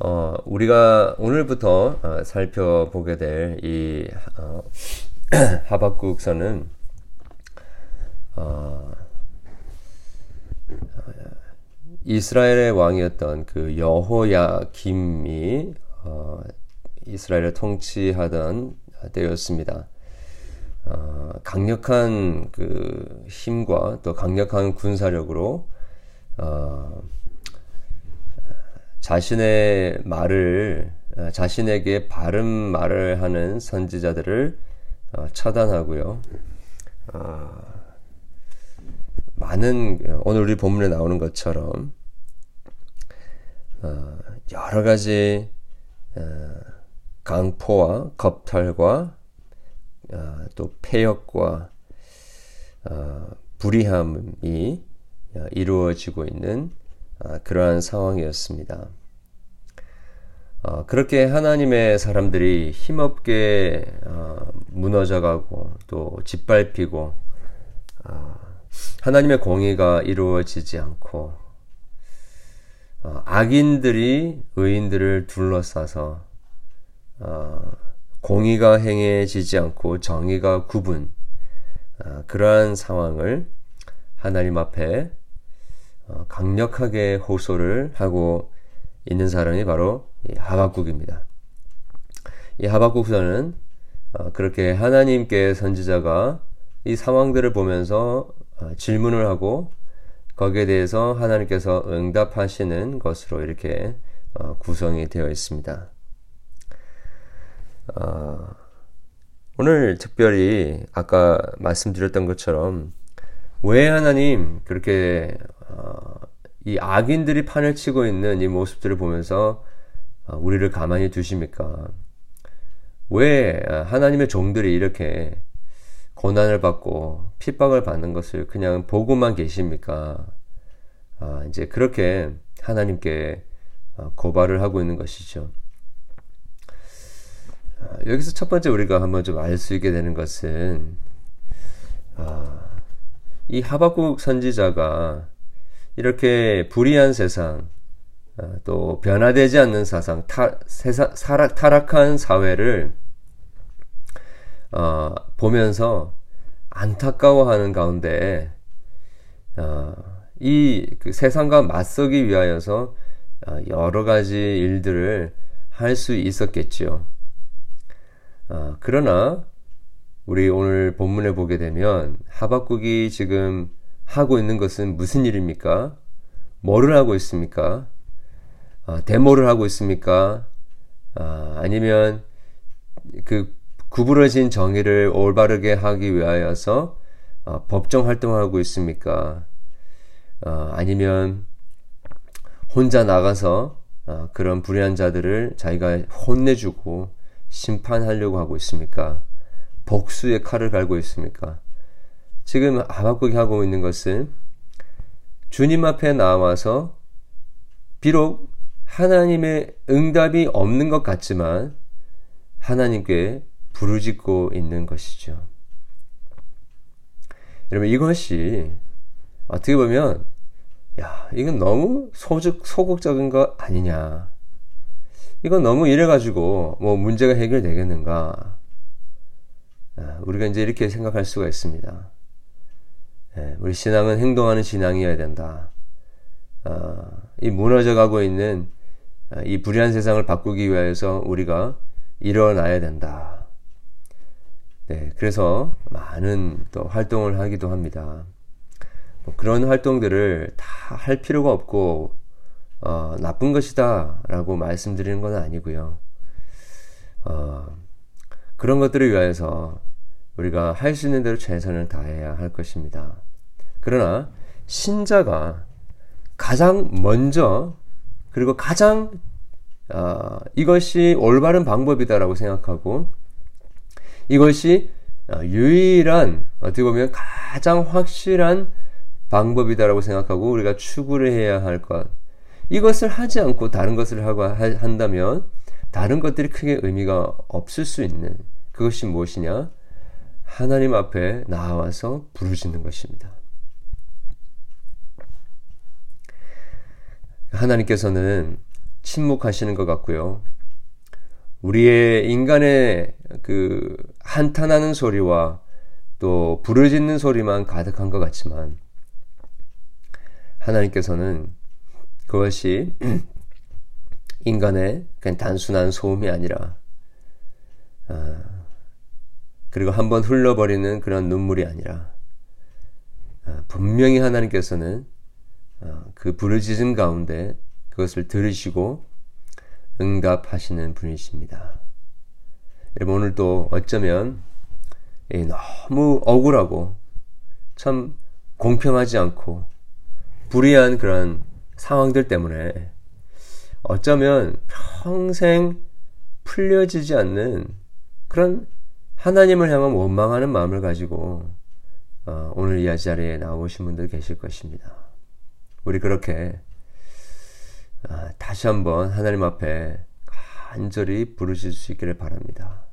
어, 우리가 오늘부터 어, 살펴보게 될 이 어, 하박국서는 어, 이스라엘의 왕이었던 그 여호야김이 어, 이스라엘을 통치하던 때였습니다. 어, 강력한 그 힘과 또 강력한 군사력으로 어, 자신의 말을 어, 자신에게 바른 말을 하는 선지자들을 어, 차단하고요. 어, 많은 오늘 우리 본문에 나오는 것처럼 여러 가지 강포와 겁탈과 또 폐역과 불의함이 이루어지고 있는 아, 그러한 상황이었습니다. 어, 그렇게 하나님의 사람들이 힘없게 어, 무너져가고 또 짓밟히고 어, 하나님의 공의가 이루어지지 않고 악인들이 의인들을 둘러싸서 공의가 행해지지 않고 정의가 구분 그러한 상황을 하나님 앞에 어, 강력하게 호소를 하고 있는 사람이 바로 하박국입니다. 이 하박국서는 어, 그렇게 하나님께 선지자가 이 상황들을 보면서 어, 질문을 하고 거기에 대해서 하나님께서 응답하시는 것으로 이렇게 구성이 되어 있습니다. 오늘 특별히 아까 말씀드렸던 것처럼 왜 하나님 그렇게 어, 이 악인들이 판을 치고 있는 이 모습들을 보면서 어, 우리를 가만히 두십니까? 왜 하나님의 종들이 이렇게 고난을 받고 핍박을 받는 것을 그냥 보고만 계십니까? 아, 이제 그렇게 하나님께 어, 고발을 하고 있는 것이죠. 아, 여기서 첫 번째 우리가 한번 좀 알 수 있게 되는 것은 아, 이 하박국 선지자가 이렇게 불의한 세상, 어, 또 변화되지 않는 사상, 타, 세상 타락, 타락한 사회를 어, 보면서 안타까워하는 가운데 어, 이그 세상과 맞서기 위하여서 어, 여러 가지 일들을 할 수 있었겠지요. 어, 그러나 우리 오늘 본문에 보게 되면 하박국이 지금 하고 있는 것은 무슨 일입니까? 뭐를 하고 있습니까? 아, 데모를 하고 있습니까? 아, 아니면 그 구부러진 정의를 올바르게 하기 위하여서 아, 법정 활동하고 있습니까? 아, 아니면 혼자 나가서 아, 그런 불의한 자들을 자기가 혼내주고 심판하려고 하고 있습니까? 복수의 칼을 갈고 있습니까? 지금 하박국이 하고 있는 것은 주님 앞에 나와서 비록 하나님의 응답이 없는 것 같지만 하나님께 부르짖고 있는 것이죠. 여러분 이것이 어떻게 보면 야 이건 너무 소극 소극적인 거 아니냐? 이건 너무 이래 가지고 뭐 문제가 해결되겠는가? 아, 우리가 이제 이렇게 생각할 수가 있습니다. 예, 우리 신앙은 행동하는 신앙이어야 된다. 어, 이 무너져가고 있는 어, 이 불의한 세상을 바꾸기 위해서 우리가 일어나야 된다. 네, 그래서 많은 또 활동을 하기도 합니다. 뭐 그런 활동들을 다 할 필요가 없고 어, 나쁜 것이다라고 말씀드리는 건 아니고요. 어, 그런 것들을 위하여서 우리가 할 수 있는 대로 최선을 다해야 할 것입니다. 그러나 신자가 가장 먼저 그리고 가장 어, 이것이 올바른 방법이다라고 생각하고 이것이 어, 유일한 어떻게 보면 가장 확실한 방법이다라고 생각하고 우리가 추구를 해야 할 것. 이것을 하지 않고 다른 것을 하고 한다면 다른 것들이 크게 의미가 없을 수 있는 그것이 무엇이냐? 하나님 앞에 나와서 부르짖는 것입니다. 하나님께서는 침묵하시는 것 같고요. 우리의 인간의 그 한탄하는 소리와 또 부르짖는 소리만 가득한 것 같지만 하나님께서는 그것이 인간의 그냥 단순한 소음이 아니라 아, 그리고 한번 흘러버리는 그런 눈물이 아니라 아, 분명히 하나님께서는 아, 그 부르짖음 가운데 그것을 들으시고 응답하시는 분이십니다. 여러분 오늘 또 어쩌면 너무 억울하고 참 공평하지 않고 불의한 그런 상황들 때문에 어쩌면 평생 풀려지지 않는 그런 하나님을 향한 원망하는 마음을 가지고 어, 오늘 이 자리에 나오신 분들 계실 것입니다. 우리 그렇게 어, 다시 한번 하나님 앞에 간절히 부르실 수 있기를 바랍니다.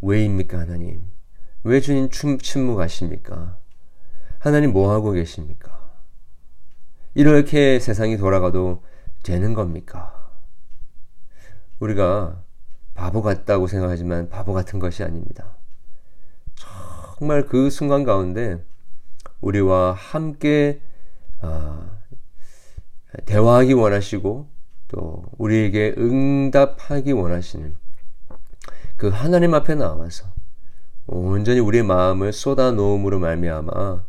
왜입니까, 하나님? 왜 주님 침묵하십니까? 하나님 뭐 하고 계십니까? 이렇게 세상이 돌아가도 되는 겁니까? 우리가 바보 같다고 생각하지만 바보 같은 것이 아닙니다. 정말 그 순간 가운데 우리와 함께 어, 대화하기 원하시고 또 우리에게 응답하기 원하시는 그 하나님 앞에 나와서 온전히 우리의 마음을 쏟아 놓음으로 말미암아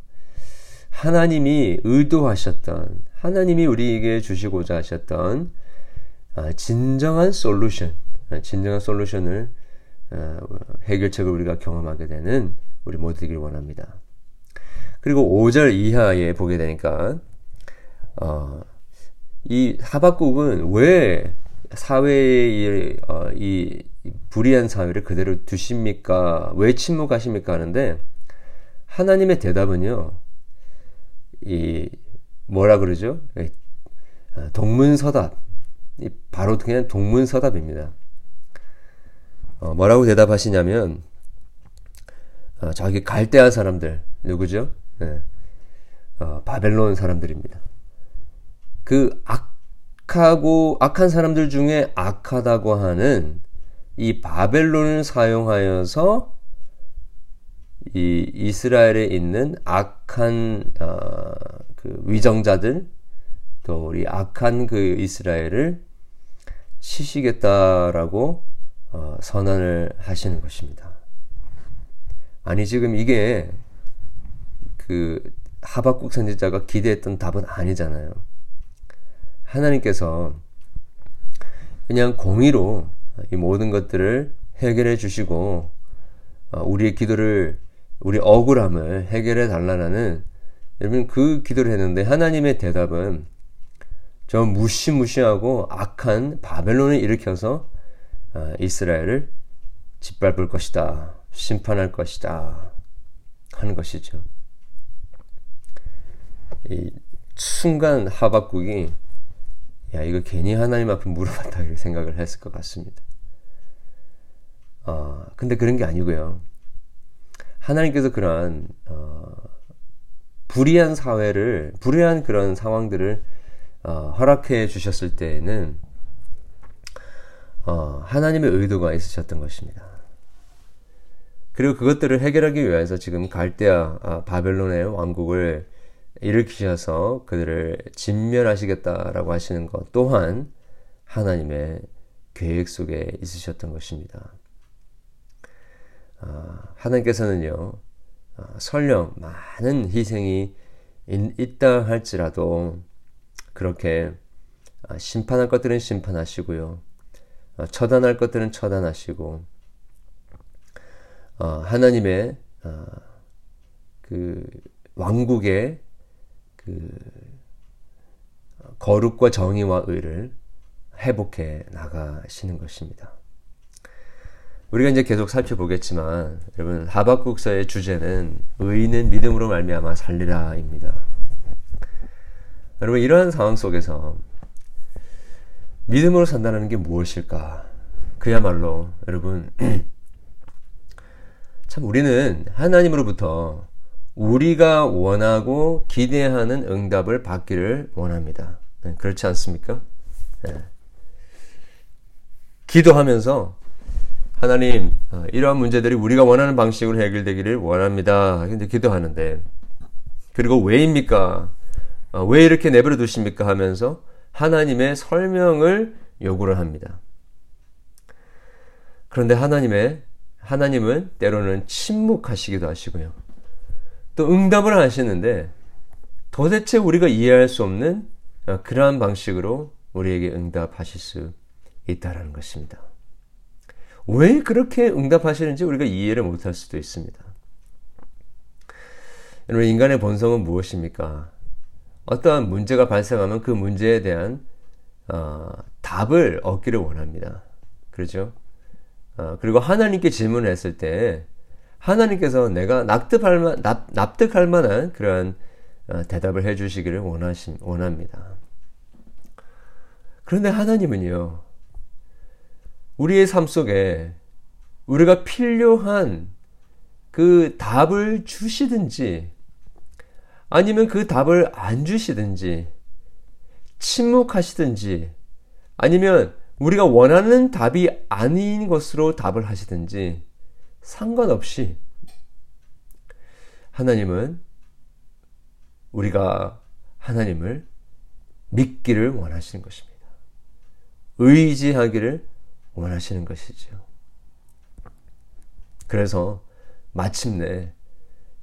하나님이 의도하셨던 하나님이 우리에게 주시고자 하셨던 아, 진정한 솔루션, 아, 진정한 솔루션을 아, 해결책을 우리가 경험하게 되는 우리 모두 되길 원합니다. 그리고 5절 이하에 보게 되니까 어, 이 하박국은 왜 사회의 어, 이 불의한 사회를 그대로 두십니까? 왜 침묵하십니까? 하는데 하나님의 대답은요. 이 뭐라 그러죠? 어, 동문서답. 바로 그냥 동문서답입니다. 어, 뭐라고 대답하시냐면 어, 저기 갈대아 사람들 누구죠? 네. 어, 바벨론 사람들입니다. 그 악하고 악한 사람들 중에 악하다고 하는 이 바벨론을 사용하여서 이 이스라엘에 있는 악한 어, 그 위정자들 또 우리 악한 그 이스라엘을 치시겠다라고 어, 선언을 하시는 것입니다. 아니 지금 이게 그 하박국 선지자가 기대했던 답은 아니잖아요. 하나님께서 그냥 공의로 이 모든 것들을 해결해 주시고 어, 우리의 기도를 우리 억울함을 해결해 달라는 여러분 그 기도를 했는데 하나님의 대답은 저 무시무시하고 악한 바벨론을 일으켜서 어, 이스라엘을 짓밟을 것이다. 심판할 것이다. 하는 것이죠. 이 순간 하박국이 야 이거 괜히 하나님 앞에 물어봤다 이렇게 생각을 했을 것 같습니다. 어, 근데 그런 게 아니고요. 하나님께서 그러한 어, 불의한 사회를 불의한 그런 상황들을 어, 허락해 주셨을 때에는 어, 하나님의 의도가 있으셨던 것입니다. 그리고 그것들을 해결하기 위해서 지금 갈대아 아, 바벨론의 왕국을 일으키셔서 그들을 진멸하시겠다라고 하시는 것 또한 하나님의 계획 속에 있으셨던 것입니다. 아, 하나님께서는요, 아, 설령 많은 희생이 있다 할지라도 그렇게 아, 심판할 것들은 심판하시고요. 처단할 것들은 처단하시고 하나님의 그 왕국의 그 거룩과 정의와 의를 회복해 나가시는 것입니다. 우리가 이제 계속 살펴보겠지만 여러분 하박국서의 주제는 의인은 믿음으로 말미암아 살리라입니다. 여러분 이러한 상황 속에서 믿음으로 산다는 게 무엇일까? 그야말로 여러분 참 우리는 하나님으로부터 우리가 원하고 기대하는 응답을 받기를 원합니다. 네, 그렇지 않습니까? 네. 기도하면서 하나님 어, 이러한 문제들이 우리가 원하는 방식으로 해결되기를 원합니다. 근데 기도하는데 그리고 왜입니까? 어, 왜 이렇게 내버려 두십니까? 하면서 하나님의 설명을 요구를 합니다. 그런데 하나님의 하나님은 때로는 침묵하시기도 하시고요. 또 응답을 하시는데 도대체 우리가 이해할 수 없는 어, 그러한 방식으로 우리에게 응답하실 수 있다라는 것입니다. 왜 그렇게 응답하시는지 우리가 이해를 못할 수도 있습니다. 여러분, 인간의 본성은 무엇입니까? 어떠한 문제가 발생하면 그 문제에 대한 어, 답을 얻기를 원합니다. 그렇죠? 어, 그리고 하나님께 질문을 했을 때 하나님께서 내가 납득할, 만, 납, 납득할 만한 그러한 어, 대답을 해주시기를 원하시, 원합니다. 그런데 하나님은요, 우리의 삶 속에 우리가 필요한 그 답을 주시든지 아니면 그 답을 안 주시든지 침묵하시든지 아니면 우리가 원하는 답이 아닌 것으로 답을 하시든지 상관없이 하나님은 우리가 하나님을 믿기를 원하시는 것입니다. 의지하기를 원하시는 것이죠. 그래서 마침내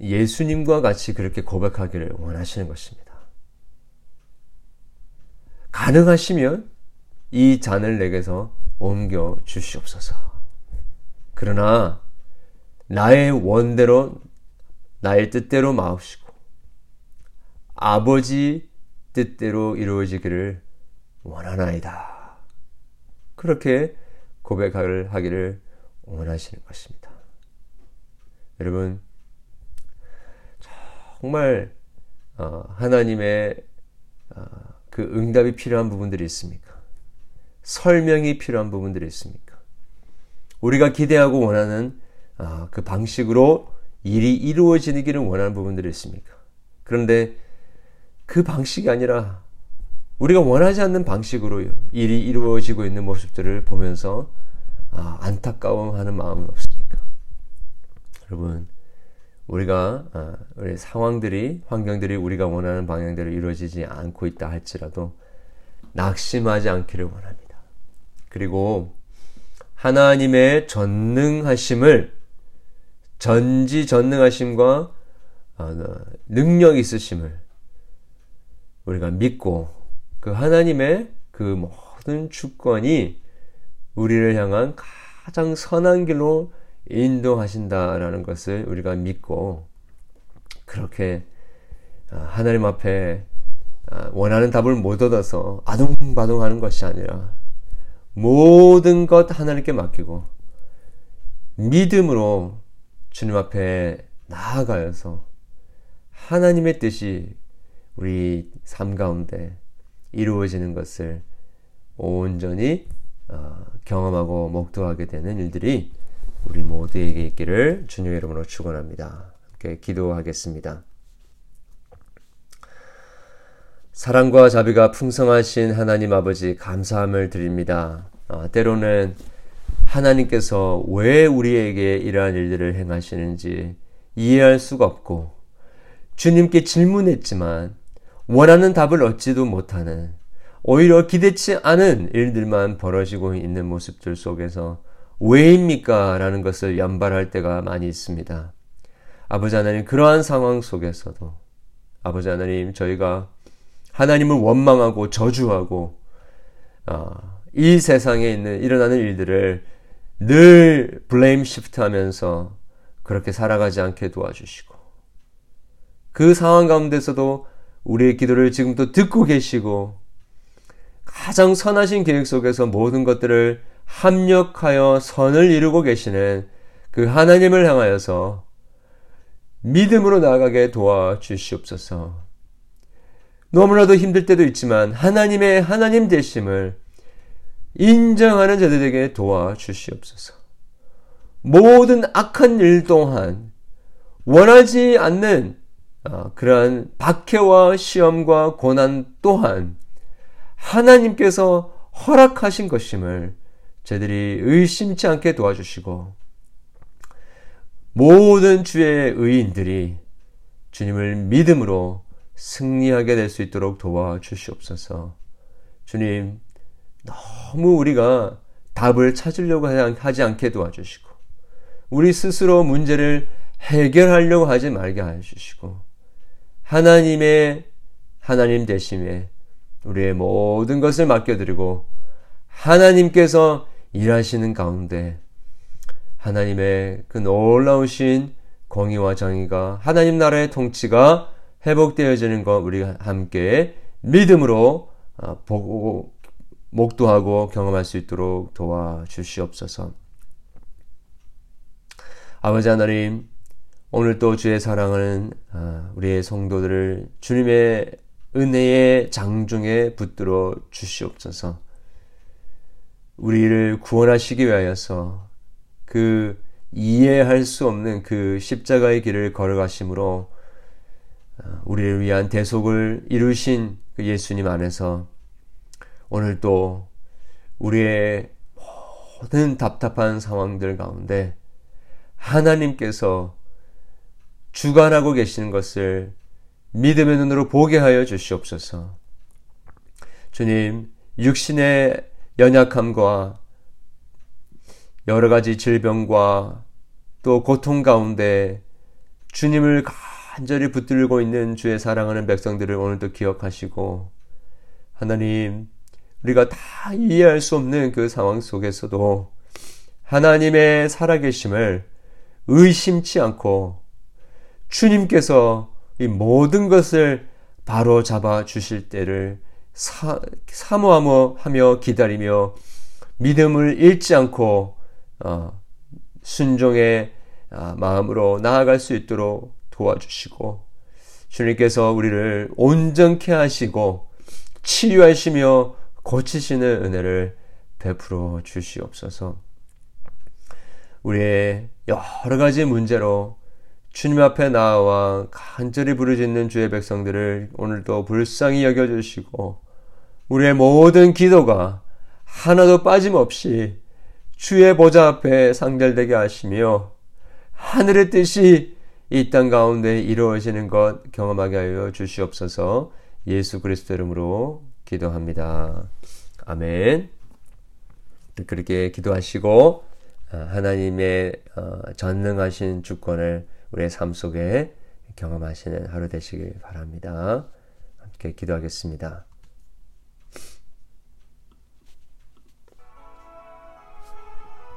예수님과 같이 그렇게 고백하기를 원하시는 것입니다. 가능하시면 이 잔을 내게서 옮겨 주시옵소서. 그러나 나의 원대로 나의 뜻대로 마옵시고 아버지 뜻대로 이루어지기를 원하나이다. 그렇게 고백을 하기를 원하시는 것입니다. 여러분, 정말 어, 하나님의 어, 그 응답이 필요한 부분들이 있습니까? 설명이 필요한 부분들이 있습니까? 우리가 기대하고 원하는 어, 그 방식으로 일이 이루어지기를 원하는 부분들이 있습니까? 그런데 그 방식이 아니라 우리가 원하지 않는 방식으로 일이 이루어지고 있는 모습들을 보면서 아, 안타까워하는 마음은 없습니까? 여러분, 우리가 아, 우리 상황들이 환경들이 우리가 원하는 방향대로 이루어지지 않고 있다 할지라도 낙심하지 않기를 원합니다. 그리고 하나님의 전능하심을 전지전능하심과 아, 능력 있으심을 우리가 믿고 그 하나님의 그 모든 주권이 우리를 향한 가장 선한 길로 인도하신다라는 것을 우리가 믿고 그렇게 아, 하나님 앞에 아, 원하는 답을 못 얻어서 아둥바둥하는 것이 아니라 모든 것 하나님께 맡기고 믿음으로 주님 앞에 나아가서 하나님의 뜻이 우리 삶 가운데 이루어지는 것을 온전히 어, 경험하고 목도하게 되는 일들이 우리 모두에게 있기를 주님의 이름으로 축원합니다. 함께 기도하겠습니다. 사랑과 자비가 풍성하신 하나님 아버지 감사함을 드립니다. 어, 때로는 하나님께서 왜 우리에게 이러한 일들을 행하시는지 이해할 수가 없고 주님께 질문했지만 원하는 답을 얻지도 못하는 오히려 기대치 않은 일들만 벌어지고 있는 모습들 속에서 왜입니까? 라는 것을 연발할 때가 많이 있습니다. 아버지 하나님, 그러한 상황 속에서도 아버지 하나님, 저희가 하나님을 원망하고 저주하고, 어, 이 세상에 있는, 일어나는 일들을 늘 블레임 시프트 하면서 그렇게 살아가지 않게 도와주시고, 그 상황 가운데서도 우리의 기도를 지금도 듣고 계시고 가장 선하신 계획 속에서 모든 것들을 합력하여 선을 이루고 계시는 그 하나님을 향하여서 믿음으로 나아가게 도와주시옵소서. 너무나도 힘들 때도 있지만 하나님의 하나님 되심을 인정하는 자들에게 도와주시옵소서. 모든 악한 일 동안 원하지 않는 어, 그러한 박해와 시험과 고난 또한 하나님께서 허락하신 것임을 저희들이 의심치 않게 도와주시고 모든 주의 의인들이 주님을 믿음으로 승리하게 될 수 있도록 도와주시옵소서. 주님, 너무 우리가 답을 찾으려고 하지 않게 도와주시고, 우리 스스로 문제를 해결하려고 하지 말게 해주시고, 하나님의, 하나님 대심에 우리의 모든 것을 맡겨드리고, 하나님께서 일하시는 가운데, 하나님의 그 놀라우신 공의와 정의가 하나님 나라의 통치가 회복되어지는 것 우리가 함께 믿음으로 아, 보고 목도하고 경험할 수 있도록 도와주시옵소서. 아버지 하나님, 오늘 또 주의 사랑하는 아, 우리의 성도들을 주님의 은혜의 장중에 붙들어 주시옵소서. 우리를 구원하시기 위하여서 그 이해할 수 없는 그 십자가의 길을 걸어가심으로 어, 우리를 위한 대속을 이루신 그 예수님 안에서 오늘 또 우리의 모든 답답한 상황들 가운데 하나님께서 주관하고 계시는 것을 믿음의 눈으로 보게 하여 주시옵소서. 주님, 육신의 연약함과 여러 가지 질병과 또 고통 가운데 주님을 간절히 붙들고 있는 주의 사랑하는 백성들을 오늘도 기억하시고 하나님 우리가 다 이해할 수 없는 그 상황 속에서도 하나님의 살아계심을 의심치 않고 주님께서 이 모든 것을 바로 잡아 주실 때를 사, 사모하며 기다리며 믿음을 잃지 않고 어, 순종의 아, 마음으로 나아갈 수 있도록 도와주시고 주님께서 우리를 온전케 하시고 치유하시며 고치시는 은혜를 베풀어 주시옵소서. 우리의 여러 가지 문제로 주님 앞에 나와 간절히 부르짖는 주의 백성들을 오늘도 불쌍히 여겨 주시고 우리의 모든 기도가 하나도 빠짐없이 주의 보좌 앞에 상달되게 하시며 하늘의 뜻이 이 땅 가운데 이루어지는 것 경험하게 하여 주시옵소서 예수 그리스도 이름으로 기도합니다. 아멘. 그렇게 기도하시고 어, 하나님의 어, 전능하신 주권을 우리의 삶 속에 경험하시는 하루 되시길 바랍니다. 함께 기도하겠습니다.